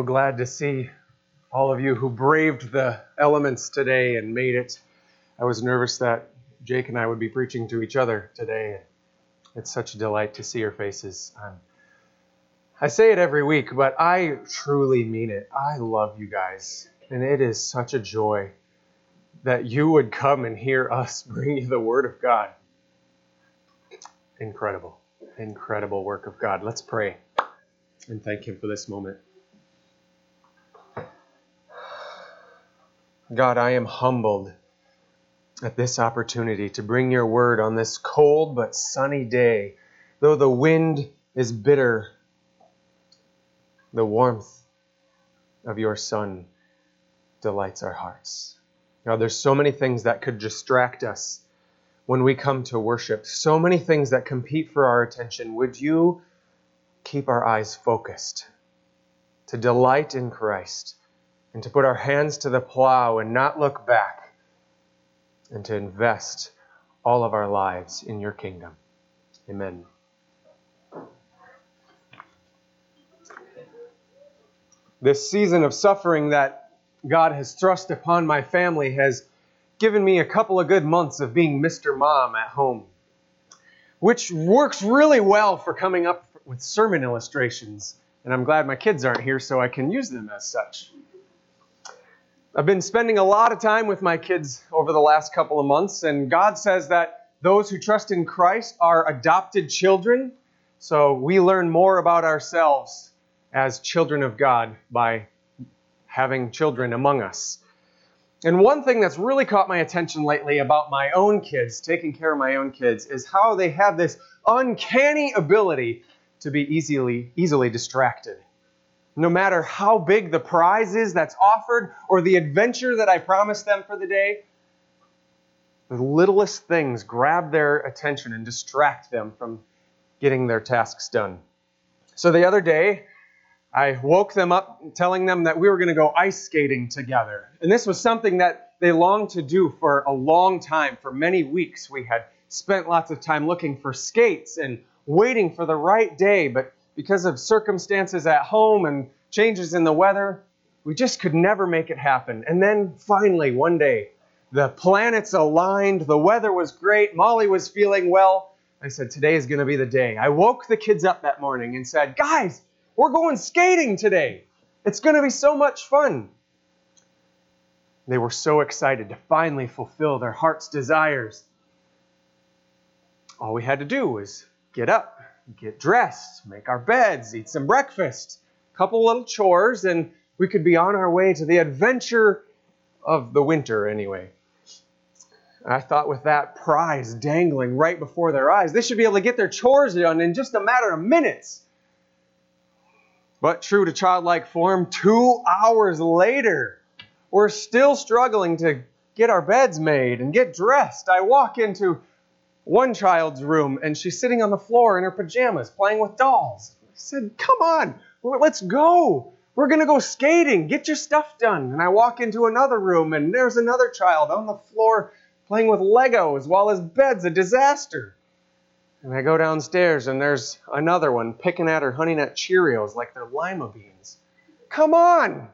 So glad to see all of you who braved the elements today and made it. I was nervous that Jake and I would be preaching to each other today. It's such a delight to see your faces. I'm, I say it every week, but I truly mean it. I love you guys, and it is such a joy that you would come and hear us bring you the Word of God. Incredible, incredible work of God. Let's pray and thank Him for this moment. God, I am humbled at this opportunity to bring your word on this cold but sunny day. Though the wind is bitter, the warmth of your Son delights our hearts. God, there's so many things that could distract us when we come to worship, so many things that compete for our attention. Would you keep our eyes focused to delight in Christ? And to put our hands to the plow and not look back, and to invest all of our lives in your kingdom. Amen. This season of suffering that God has thrust upon my family has given me a couple of good months of being Mr. Mom at home, which works really well for coming up with sermon illustrations. And I'm glad my kids aren't here so I can use them as such. I've been spending a lot of time with my kids over the last couple of months, and God says that those who trust in Christ are adopted children. So we learn more about ourselves as children of God by having children among us. And one thing that's really caught my attention lately about my own kids, taking care of my own kids, is how they have this uncanny ability to be easily easily distracted no matter how big the prize is that's offered or the adventure that I promised them for the day, the littlest things grab their attention and distract them from getting their tasks done. So the other day, I woke them up telling them that we were going to go ice skating together. And this was something that they longed to do for a long time. For many weeks, we had spent lots of time looking for skates and waiting for the right day, but because of circumstances at home and changes in the weather, we just could never make it happen. And then finally, one day, the planets aligned, the weather was great, Molly was feeling well. I said, Today is going to be the day. I woke the kids up that morning and said, Guys, we're going skating today. It's going to be so much fun. They were so excited to finally fulfill their heart's desires. All we had to do was get up, get dressed, make our beds, eat some breakfast, a couple little chores, and we could be on our way to the adventure of the winter anyway. I thought with that prize dangling right before their eyes, they should be able to get their chores done in just a matter of minutes. But true to childlike form, two hours later, we're still struggling to get our beds made and get dressed. I walk into one child's room and she's sitting on the floor in her pajamas playing with dolls. I said, Come on, let's go. We're going to go skating. Get your stuff done. And I walk into another room and there's another child on the floor playing with Legos while his bed's a disaster. And I go downstairs and there's another one picking at her Honey Nut Cheerios like they're lima beans. Come on!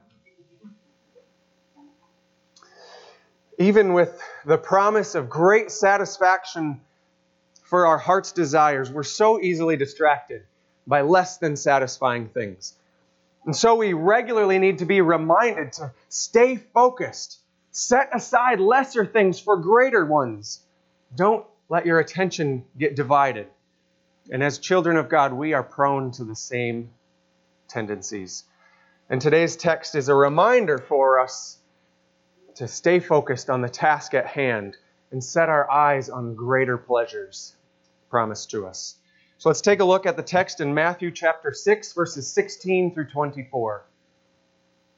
Even with the promise of great satisfaction for our heart's desires, we're so easily distracted by less than satisfying things. And so we regularly need to be reminded to stay focused, set aside lesser things for greater ones. Don't let your attention get divided. And as children of God, we are prone to the same tendencies. And today's text is a reminder for us to stay focused on the task at hand and set our eyes on greater pleasures promised to us. So let's take a look at the text in Matthew chapter 6, verses 16 through 24.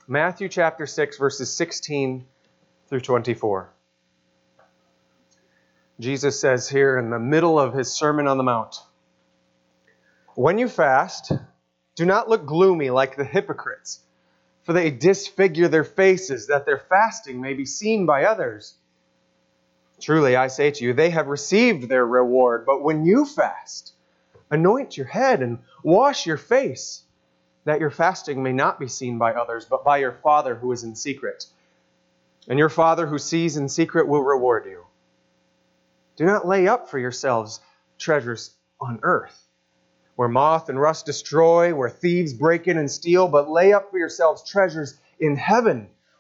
Matthew chapter 6, verses 16 through 24. Jesus says here in the middle of his Sermon on the Mount When you fast, do not look gloomy like the hypocrites, for they disfigure their faces that their fasting may be seen by others. Truly, I say to you, they have received their reward. But when you fast, anoint your head and wash your face, that your fasting may not be seen by others, but by your Father who is in secret. And your Father who sees in secret will reward you. Do not lay up for yourselves treasures on earth, where moth and rust destroy, where thieves break in and steal, but lay up for yourselves treasures in heaven,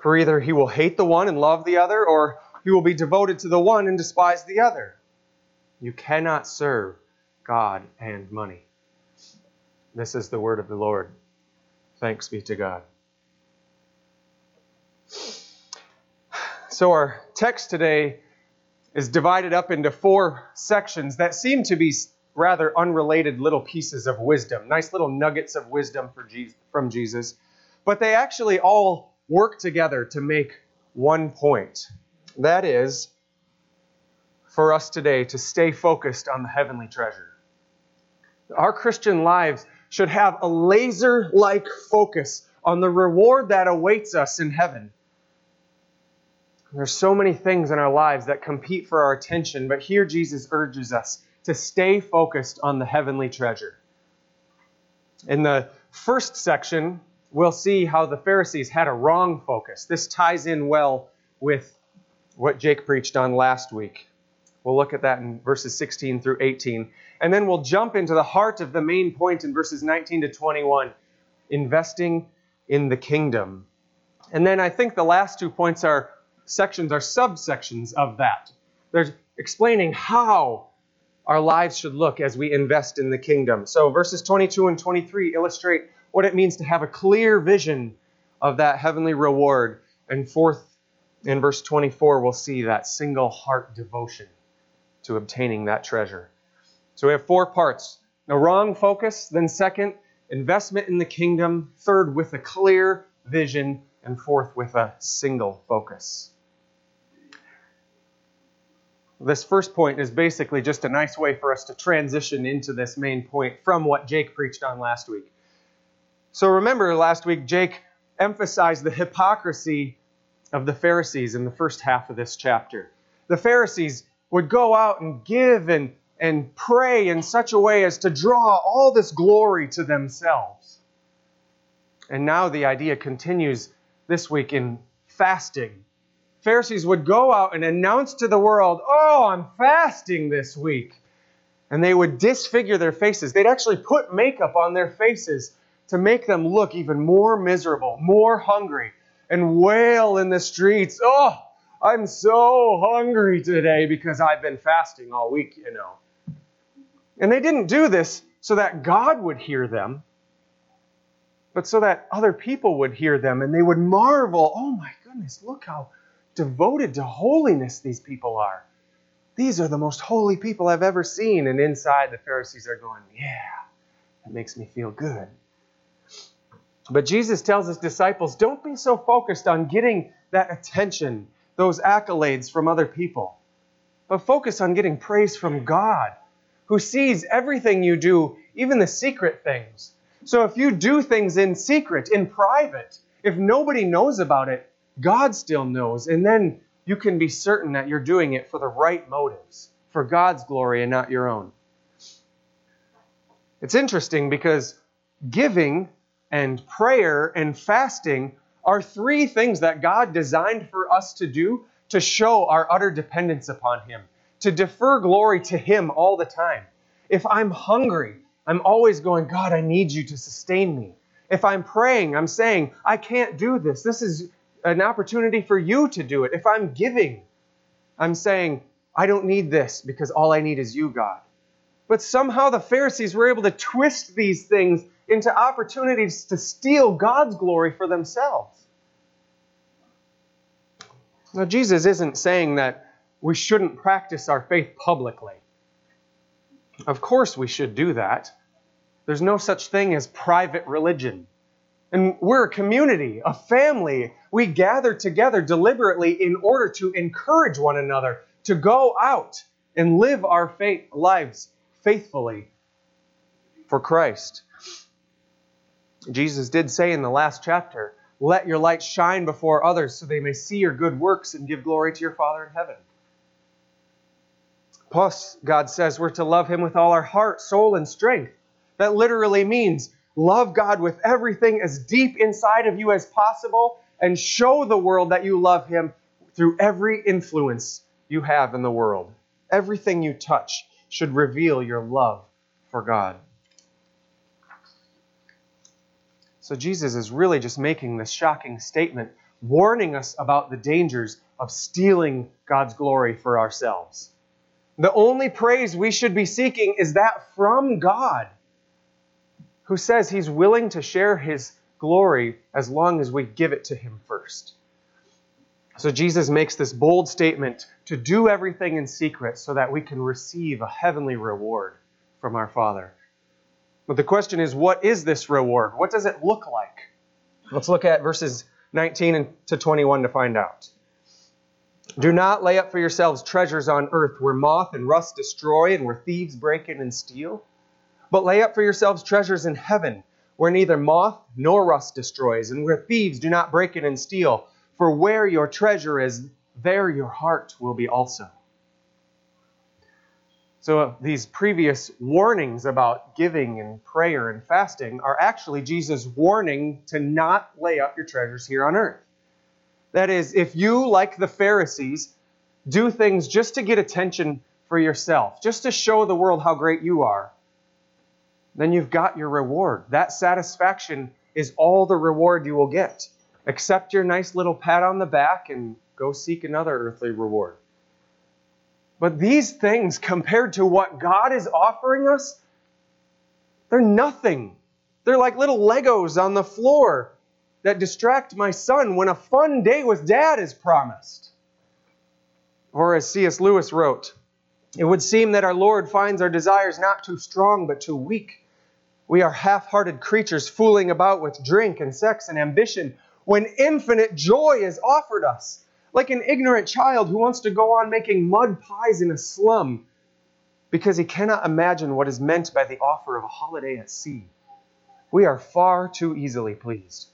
For either he will hate the one and love the other, or he will be devoted to the one and despise the other. You cannot serve God and money. This is the word of the Lord. Thanks be to God. So, our text today is divided up into four sections that seem to be rather unrelated little pieces of wisdom, nice little nuggets of wisdom from Jesus. But they actually all work together to make one point. That is, for us today to stay focused on the heavenly treasure. Our Christian lives should have a laser like focus on the reward that awaits us in heaven. There's so many things in our lives that compete for our attention, but here Jesus urges us to stay focused on the heavenly treasure. In the first section, we'll see how the Pharisees had a wrong focus. This ties in well with what Jake preached on last week. We'll look at that in verses 16 through 18. And then we'll jump into the heart of the main point in verses 19 to 21 investing in the kingdom. And then I think the last two points are sections, are subsections of that. They're explaining how our lives should look as we invest in the kingdom. So verses 22 and 23 illustrate what it means to have a clear vision of that heavenly reward. And fourth, in verse 24, we'll see that single heart devotion to obtaining that treasure. So we have four parts a wrong focus, then, second, investment in the kingdom, third, with a clear vision, and fourth, with a single focus. This first point is basically just a nice way for us to transition into this main point from what Jake preached on last week. So remember, last week, Jake emphasized the hypocrisy of the Pharisees in the first half of this chapter. The Pharisees would go out and give and, and pray in such a way as to draw all this glory to themselves. And now the idea continues this week in fasting. Pharisees would go out and announce to the world, Oh, I'm fasting this week. And they would disfigure their faces. They'd actually put makeup on their faces to make them look even more miserable, more hungry, and wail in the streets, Oh, I'm so hungry today because I've been fasting all week, you know. And they didn't do this so that God would hear them, but so that other people would hear them and they would marvel, oh my goodness, look how devoted to holiness these people are. These are the most holy people I've ever seen. And inside, the Pharisees are going, yeah, that makes me feel good. But Jesus tells his disciples, don't be so focused on getting that attention those accolades from other people, but focus on getting praise from God, who sees everything you do, even the secret things. So if you do things in secret, in private, if nobody knows about it, God still knows. And then you can be certain that you're doing it for the right motives, for God's glory and not your own. It's interesting because giving and prayer and fasting are three things that God designed for us to do to show our utter dependence upon Him, to defer glory to Him all the time. If I'm hungry, I'm always going, God, I need you to sustain me. If I'm praying, I'm saying, I can't do this. This is an opportunity for you to do it. If I'm giving, I'm saying, I don't need this because all I need is you, God. But somehow the Pharisees were able to twist these things into opportunities to steal God's glory for themselves. Now, Jesus isn't saying that we shouldn't practice our faith publicly. Of course, we should do that. There's no such thing as private religion. And we're a community, a family. We gather together deliberately in order to encourage one another to go out and live our faith, lives faithfully for Christ. Jesus did say in the last chapter, Let your light shine before others so they may see your good works and give glory to your Father in heaven. Plus, God says we're to love Him with all our heart, soul, and strength. That literally means love God with everything as deep inside of you as possible and show the world that you love Him through every influence you have in the world. Everything you touch should reveal your love for God. So Jesus is really just making this shocking statement, warning us about the dangers of stealing God's glory for ourselves. The only praise we should be seeking is that from God, who says he's willing to share his glory as long as we give it to him first. So Jesus makes this bold statement to do everything in secret so that we can receive a heavenly reward from our Father. But the question is, what is this reward? What does it look like? Let's look at verses 19 to 21 to find out. Do not lay up for yourselves treasures on earth where moth and rust destroy and where thieves break in and steal. But lay up for yourselves treasures in heaven where neither moth nor rust destroys and where thieves do not break in and steal. For where your treasure is, there your heart will be also. So, uh, these previous warnings about giving and prayer and fasting are actually Jesus' warning to not lay up your treasures here on earth. That is, if you, like the Pharisees, do things just to get attention for yourself, just to show the world how great you are, then you've got your reward. That satisfaction is all the reward you will get. Accept your nice little pat on the back and go seek another earthly reward. But these things, compared to what God is offering us, they're nothing. They're like little Legos on the floor that distract my son when a fun day with dad is promised. Or as C.S. Lewis wrote, it would seem that our Lord finds our desires not too strong but too weak. We are half hearted creatures fooling about with drink and sex and ambition when infinite joy is offered us like an ignorant child who wants to go on making mud pies in a slum because he cannot imagine what is meant by the offer of a holiday at sea. We are far too easily pleased.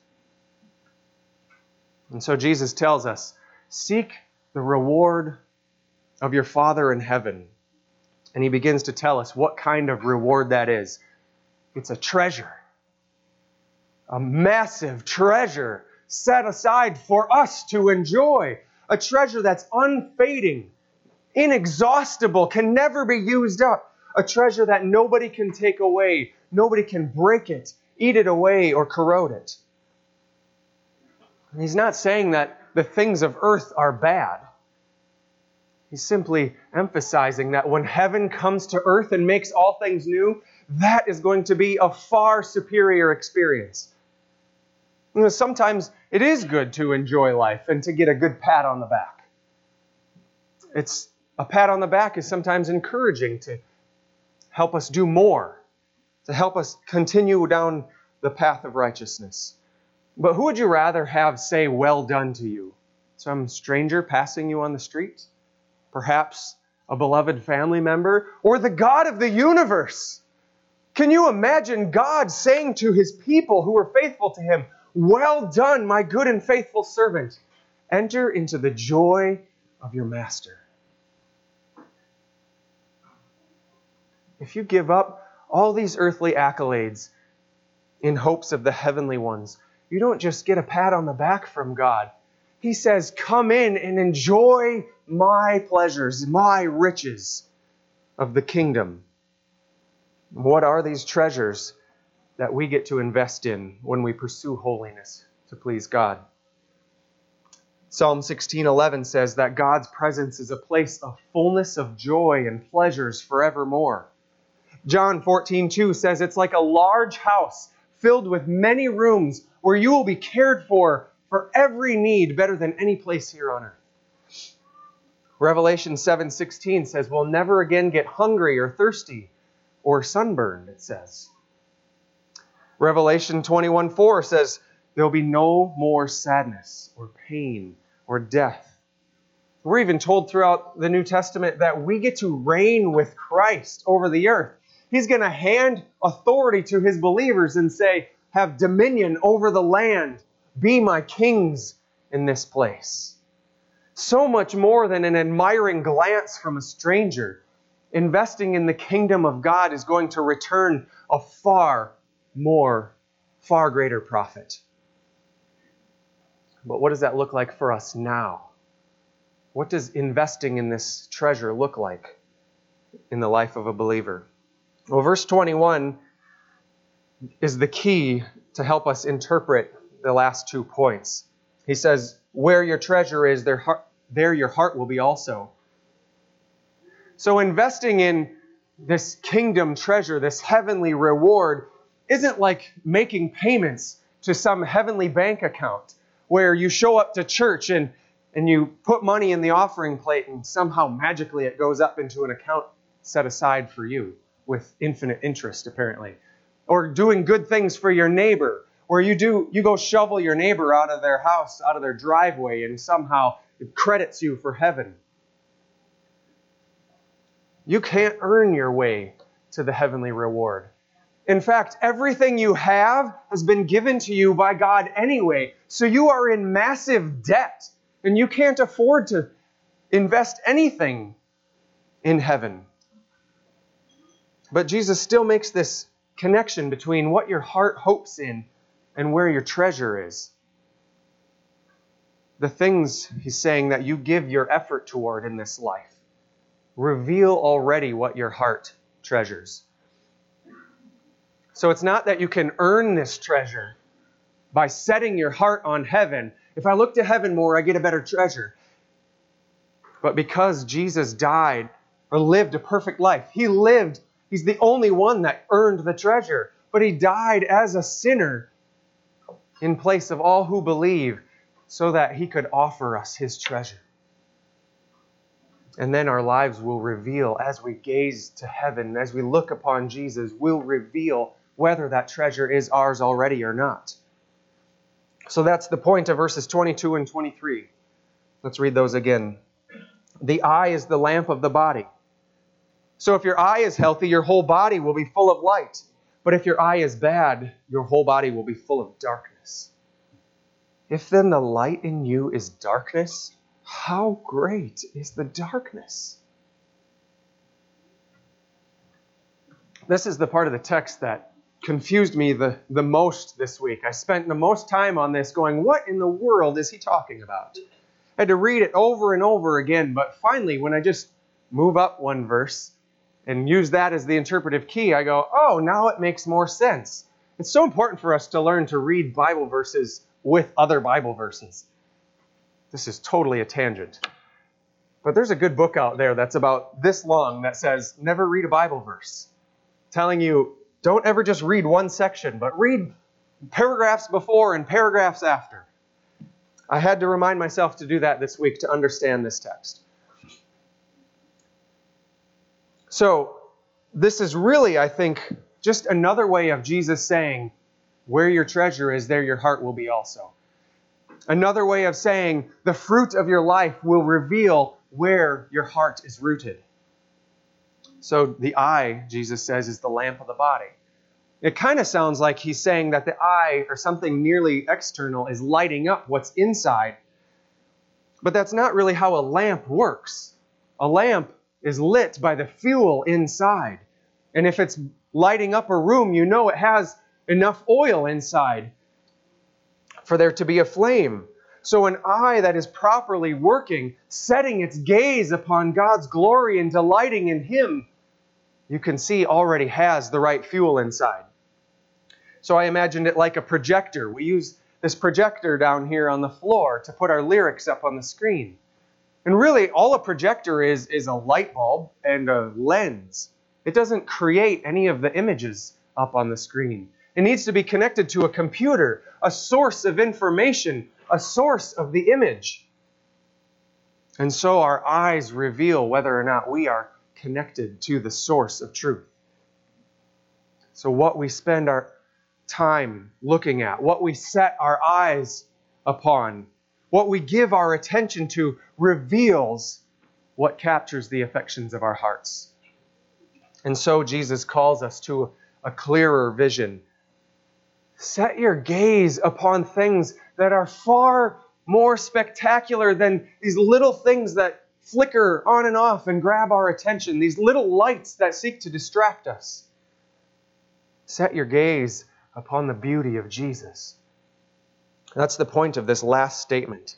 And so Jesus tells us seek the reward of your Father in heaven. And he begins to tell us what kind of reward that is. It's a treasure, a massive treasure set aside for us to enjoy a treasure that's unfading, inexhaustible, can never be used up, a treasure that nobody can take away, nobody can break it, eat it away, or corrode it. And he's not saying that the things of earth are bad. He's simply emphasizing that when heaven comes to earth and makes all things new, that is going to be a far superior experience. You know, sometimes it is good to enjoy life and to get a good pat on the back. It's a pat on the back is sometimes encouraging to help us do more, to help us continue down the path of righteousness. But who would you rather have say, Well done to you? Some stranger passing you on the street? Perhaps a beloved family member? Or the God of the universe? Can you imagine God saying to his people who are faithful to him, well done, my good and faithful servant. Enter into the joy of your master. If you give up all these earthly accolades in hopes of the heavenly ones, you don't just get a pat on the back from God. He says, Come in and enjoy my pleasures, my riches of the kingdom. What are these treasures? That we get to invest in when we pursue holiness to please God. Psalm 16:11 says that God's presence is a place of fullness of joy and pleasures forevermore. John 14:2 says it's like a large house filled with many rooms where you will be cared for for every need better than any place here on earth. Revelation 7:16 says we'll never again get hungry or thirsty or sunburned, it says. Revelation 21 4 says, there will be no more sadness or pain or death. We're even told throughout the New Testament that we get to reign with Christ over the earth. He's going to hand authority to his believers and say, Have dominion over the land, be my kings in this place. So much more than an admiring glance from a stranger. Investing in the kingdom of God is going to return a far more, far greater profit. But what does that look like for us now? What does investing in this treasure look like in the life of a believer? Well, verse 21 is the key to help us interpret the last two points. He says, Where your treasure is, there, heart, there your heart will be also. So, investing in this kingdom treasure, this heavenly reward, isn't like making payments to some heavenly bank account where you show up to church and, and you put money in the offering plate and somehow magically it goes up into an account set aside for you with infinite interest, apparently. Or doing good things for your neighbor, where you do you go shovel your neighbor out of their house, out of their driveway, and somehow it credits you for heaven. You can't earn your way to the heavenly reward. In fact, everything you have has been given to you by God anyway. So you are in massive debt and you can't afford to invest anything in heaven. But Jesus still makes this connection between what your heart hopes in and where your treasure is. The things he's saying that you give your effort toward in this life reveal already what your heart treasures. So it's not that you can earn this treasure by setting your heart on heaven. If I look to heaven more, I get a better treasure. But because Jesus died or lived a perfect life, he lived, he's the only one that earned the treasure. But he died as a sinner in place of all who believe so that he could offer us his treasure. And then our lives will reveal, as we gaze to heaven, as we look upon Jesus, will reveal whether that treasure is ours already or not. So that's the point of verses 22 and 23. Let's read those again. The eye is the lamp of the body. So if your eye is healthy, your whole body will be full of light. But if your eye is bad, your whole body will be full of darkness. If then the light in you is darkness, how great is the darkness? This is the part of the text that confused me the, the most this week. I spent the most time on this going, what in the world is he talking about? I had to read it over and over again, but finally, when I just move up one verse and use that as the interpretive key, I go, oh, now it makes more sense. It's so important for us to learn to read Bible verses with other Bible verses. This is totally a tangent. But there's a good book out there that's about this long that says, never read a Bible verse, telling you don't ever just read one section, but read paragraphs before and paragraphs after. I had to remind myself to do that this week to understand this text. So, this is really, I think, just another way of Jesus saying, Where your treasure is, there your heart will be also. Another way of saying, The fruit of your life will reveal where your heart is rooted. So the eye, Jesus says, is the lamp of the body. It kind of sounds like he's saying that the eye, or something nearly external, is lighting up what's inside. But that's not really how a lamp works. A lamp is lit by the fuel inside. And if it's lighting up a room, you know it has enough oil inside for there to be a flame. So, an eye that is properly working, setting its gaze upon God's glory and delighting in Him, you can see already has the right fuel inside. So I imagined it like a projector. We use this projector down here on the floor to put our lyrics up on the screen. And really, all a projector is is a light bulb and a lens. It doesn't create any of the images up on the screen. It needs to be connected to a computer, a source of information, a source of the image. And so our eyes reveal whether or not we are connected to the source of truth. So, what we spend our time looking at, what we set our eyes upon, what we give our attention to reveals what captures the affections of our hearts. And so Jesus calls us to a clearer vision. Set your gaze upon things that are far more spectacular than these little things that flicker on and off and grab our attention, these little lights that seek to distract us. Set your gaze upon the beauty of Jesus. That's the point of this last statement.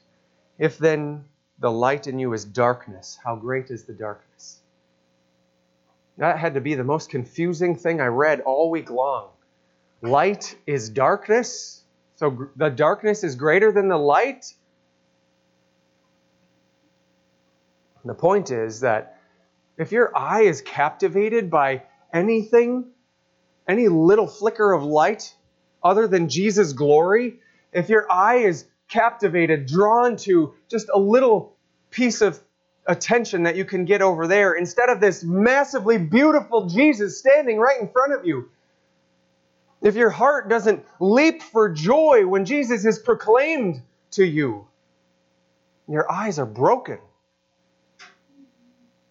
If then the light in you is darkness, how great is the darkness? That had to be the most confusing thing I read all week long. Light is darkness, so the darkness is greater than the light? The point is that if your eye is captivated by anything, any little flicker of light other than Jesus' glory, if your eye is captivated, drawn to just a little piece of attention that you can get over there instead of this massively beautiful Jesus standing right in front of you. If your heart doesn't leap for joy when Jesus is proclaimed to you, your eyes are broken.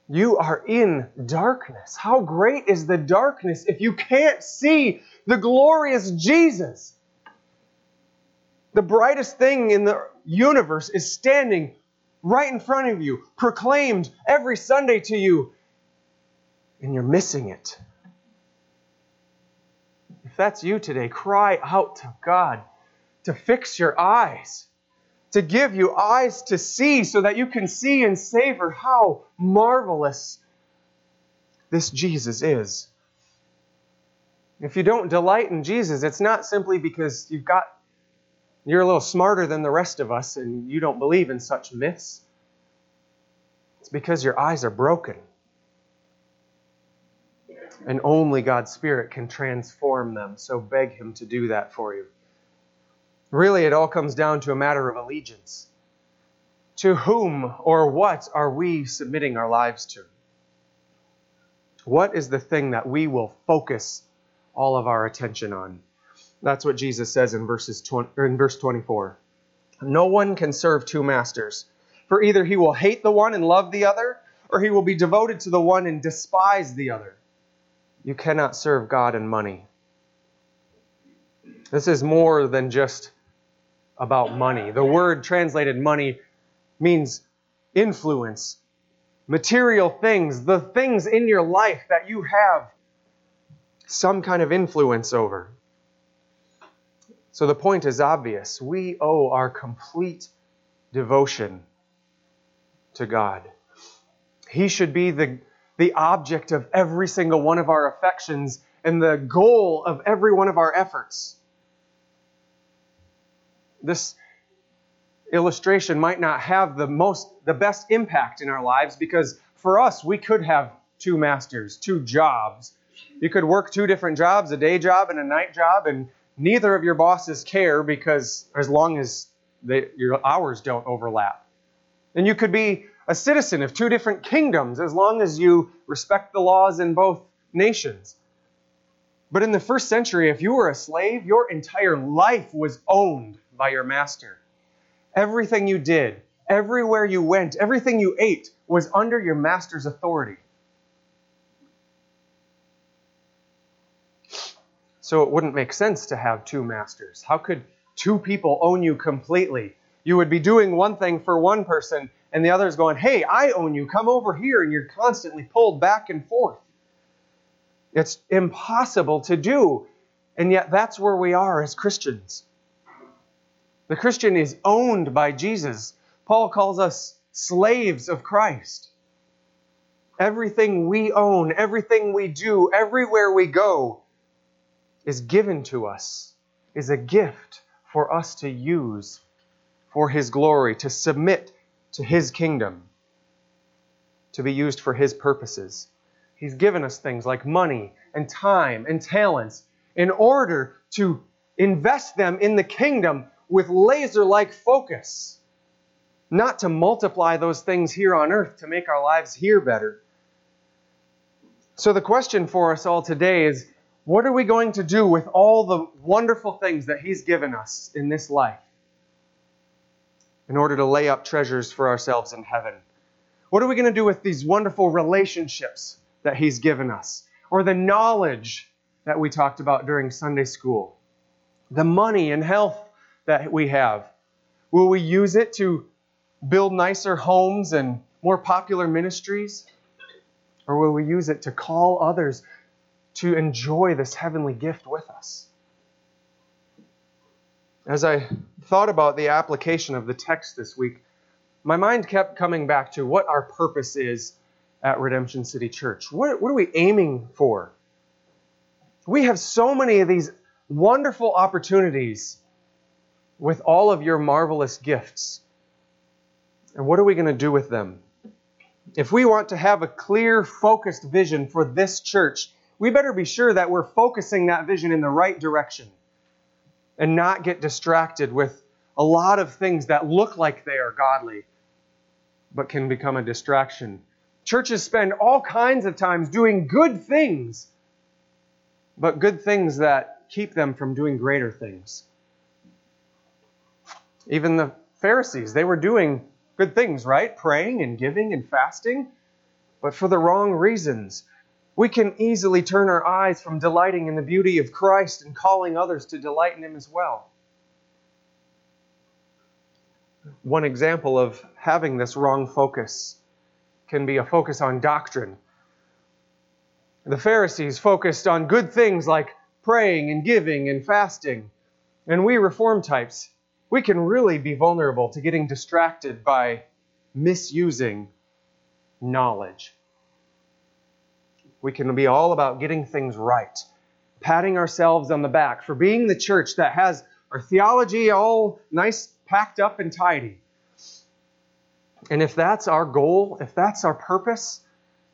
You are in darkness. How great is the darkness if you can't see the glorious Jesus? The brightest thing in the universe is standing right in front of you, proclaimed every Sunday to you, and you're missing it. If that's you today, cry out to God to fix your eyes to give you eyes to see so that you can see and savor how marvelous this Jesus is. If you don't delight in Jesus, it's not simply because you've got you're a little smarter than the rest of us and you don't believe in such myths. It's because your eyes are broken. And only God's Spirit can transform them. So beg Him to do that for you. Really, it all comes down to a matter of allegiance. To whom or what are we submitting our lives to? What is the thing that we will focus all of our attention on? That's what Jesus says in, verses 20, in verse 24. No one can serve two masters, for either he will hate the one and love the other, or he will be devoted to the one and despise the other. You cannot serve God and money. This is more than just about money. The word translated money means influence, material things, the things in your life that you have some kind of influence over. So the point is obvious. We owe our complete devotion to God. He should be the, the object of every single one of our affections and the goal of every one of our efforts this illustration might not have the most the best impact in our lives because for us we could have two masters, two jobs. You could work two different jobs, a day job and a night job, and neither of your bosses care because as long as they, your hours don't overlap. And you could be a citizen of two different kingdoms as long as you respect the laws in both nations. But in the first century, if you were a slave, your entire life was owned by your master. Everything you did, everywhere you went, everything you ate was under your master's authority. So it wouldn't make sense to have two masters. How could two people own you completely? You would be doing one thing for one person, and the other is going, Hey, I own you, come over here, and you're constantly pulled back and forth. It's impossible to do. And yet, that's where we are as Christians. The Christian is owned by Jesus. Paul calls us slaves of Christ. Everything we own, everything we do, everywhere we go is given to us, is a gift for us to use for His glory, to submit to His kingdom, to be used for His purposes. He's given us things like money and time and talents in order to invest them in the kingdom with laser like focus, not to multiply those things here on earth to make our lives here better. So, the question for us all today is What are we going to do with all the wonderful things that He's given us in this life in order to lay up treasures for ourselves in heaven? What are we going to do with these wonderful relationships that He's given us? Or the knowledge that we talked about during Sunday school? The money and health that we have? Will we use it to build nicer homes and more popular ministries? Or will we use it to call others to enjoy this heavenly gift with us. As I thought about the application of the text this week, my mind kept coming back to what our purpose is at Redemption City Church. What, what are we aiming for? We have so many of these wonderful opportunities with all of your marvelous gifts. And what are we going to do with them? If we want to have a clear, focused vision for this church, we better be sure that we're focusing that vision in the right direction and not get distracted with a lot of things that look like they are godly but can become a distraction. Churches spend all kinds of times doing good things, but good things that keep them from doing greater things. Even the Pharisees, they were doing good things, right? Praying and giving and fasting, but for the wrong reasons we can easily turn our eyes from delighting in the beauty of Christ and calling others to delight in Him as well. One example of having this wrong focus can be a focus on doctrine. The Pharisees focused on good things like praying and giving and fasting. And we reform types, we can really be vulnerable to getting distracted by misusing knowledge. We can be all about getting things right, patting ourselves on the back for being the church that has our theology all nice, packed up, and tidy. And if that's our goal, if that's our purpose,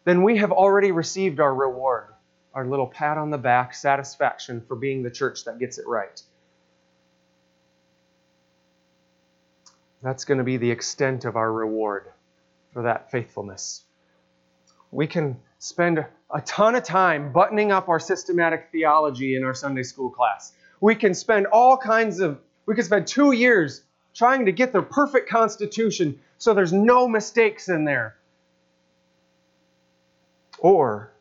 then we have already received our reward, our little pat on the back satisfaction for being the church that gets it right. That's going to be the extent of our reward for that faithfulness. We can spend a ton of time buttoning up our systematic theology in our Sunday school class. We can spend all kinds of, we could spend two years trying to get the perfect constitution so there's no mistakes in there. Or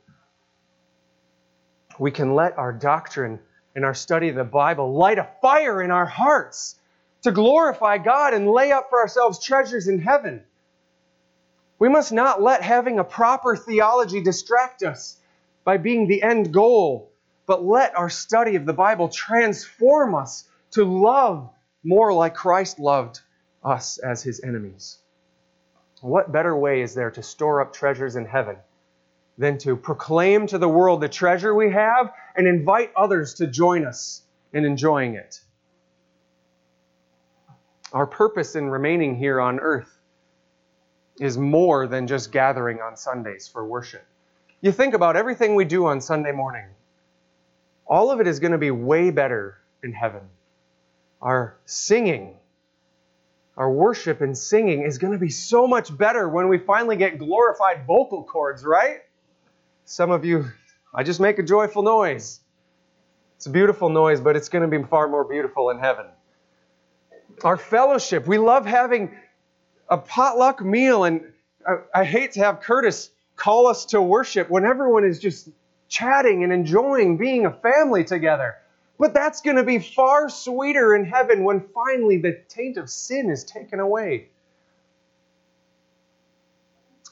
we can let our doctrine and our study of the Bible light a fire in our hearts to glorify God and lay up for ourselves treasures in heaven. We must not let having a proper theology distract us by being the end goal, but let our study of the Bible transform us to love more like Christ loved us as his enemies. What better way is there to store up treasures in heaven than to proclaim to the world the treasure we have and invite others to join us in enjoying it? Our purpose in remaining here on earth is more than just gathering on Sundays for worship. You think about everything we do on Sunday morning, all of it is going to be way better in heaven. Our singing, our worship and singing is going to be so much better when we finally get glorified vocal cords, right? Some of you, I just make a joyful noise. It's a beautiful noise, but it's going to be far more beautiful in heaven. Our fellowship, we love having a potluck meal, and I, I hate to have Curtis call us to worship when everyone is just chatting and enjoying being a family together. But that's going to be far sweeter in heaven when finally the taint of sin is taken away.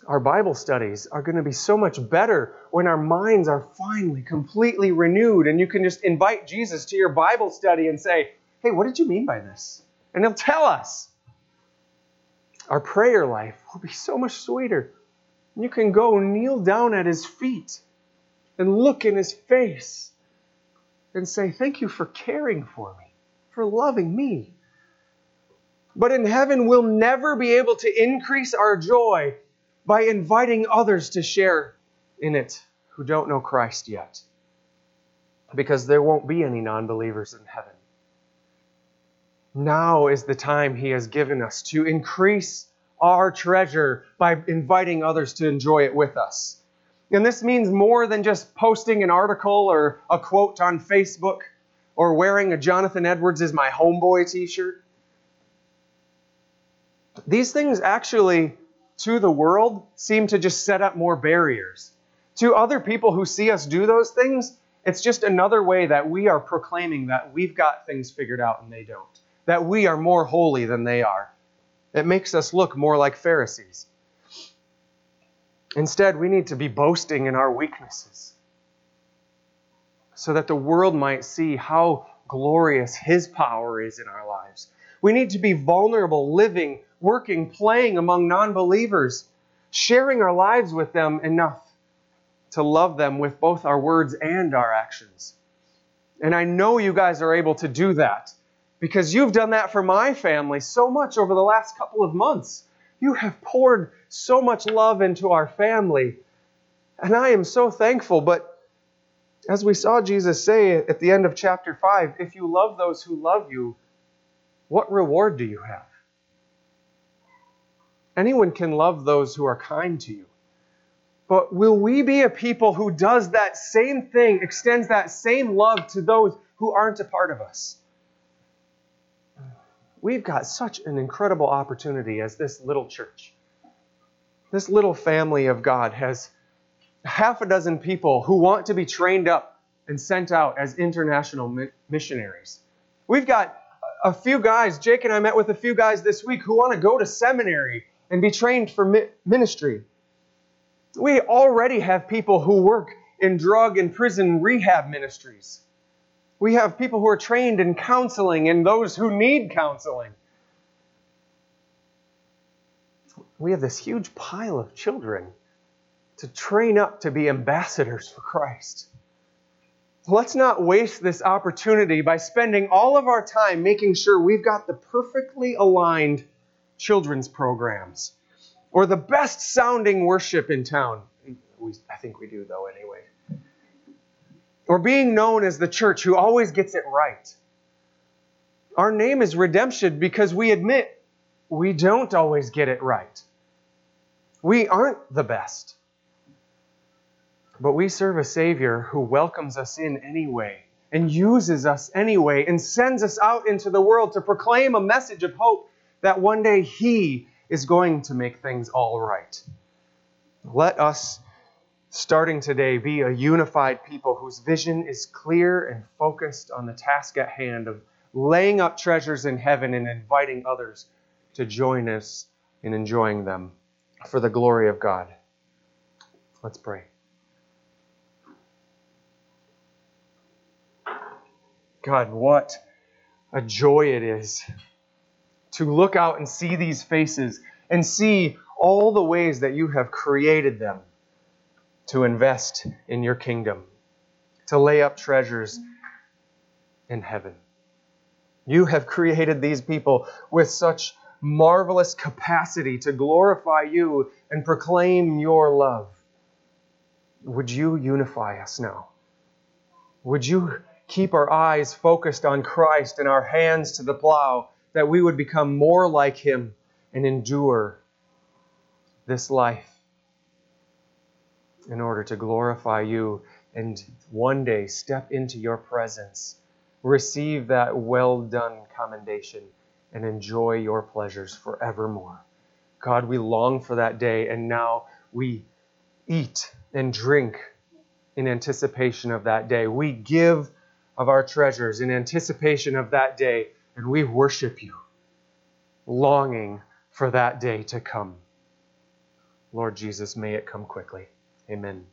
Our Bible studies are going to be so much better when our minds are finally completely renewed and you can just invite Jesus to your Bible study and say, Hey, what did you mean by this? And he'll tell us our prayer life will be so much sweeter. You can go kneel down at his feet and look in his face and say, Thank you for caring for me, for loving me. But in heaven, we'll never be able to increase our joy by inviting others to share in it who don't know Christ yet. Because there won't be any non believers in heaven. Now is the time He has given us to increase our treasure by inviting others to enjoy it with us. And this means more than just posting an article or a quote on Facebook or wearing a Jonathan Edwards is my homeboy t shirt. These things actually, to the world, seem to just set up more barriers. To other people who see us do those things, it's just another way that we are proclaiming that we've got things figured out and they don't, that we are more holy than they are. It makes us look more like Pharisees. Instead, we need to be boasting in our weaknesses so that the world might see how glorious His power is in our lives. We need to be vulnerable, living, working, playing among non believers, sharing our lives with them enough to love them with both our words and our actions. And I know you guys are able to do that because you've done that for my family so much over the last couple of months. You have poured so much love into our family. And I am so thankful. But as we saw Jesus say at the end of chapter 5, if you love those who love you, what reward do you have? Anyone can love those who are kind to you. But will we be a people who does that same thing, extends that same love to those who aren't a part of us? We've got such an incredible opportunity as this little church. This little family of God has half a dozen people who want to be trained up and sent out as international missionaries. We've got a few guys, Jake and I met with a few guys this week who want to go to seminary and be trained for ministry. We already have people who work in drug and prison rehab ministries. We have people who are trained in counseling and those who need counseling. We have this huge pile of children to train up to be ambassadors for Christ. Let's not waste this opportunity by spending all of our time making sure we've got the perfectly aligned children's programs or the best sounding worship in town. I think we do, though, anyway. Or being known as the church who always gets it right. Our name is redemption because we admit we don't always get it right. We aren't the best. But we serve a Savior who welcomes us in anyway and uses us anyway and sends us out into the world to proclaim a message of hope that one day He is going to make things all right. Let us, starting today, be a unified people whose vision is clear and focused on the task at hand of laying up treasures in heaven and inviting others to join us in enjoying them for the glory of God. Let's pray. God, what a joy it is to look out and see these faces and see all the ways that you have created them to invest in your kingdom, to lay up treasures in heaven. You have created these people with such marvelous capacity to glorify you and proclaim your love. Would you unify us now? Would you keep our eyes focused on Christ and our hands to the plow? that we would become more like Him and endure this life in order to glorify you and one day step into your presence, receive that well done commendation, and enjoy your pleasures forevermore. God, we long for that day, and now we eat and drink in anticipation of that day. We give of our treasures in anticipation of that day and we worship you, longing for that day to come. Lord Jesus, may it come quickly. Amen.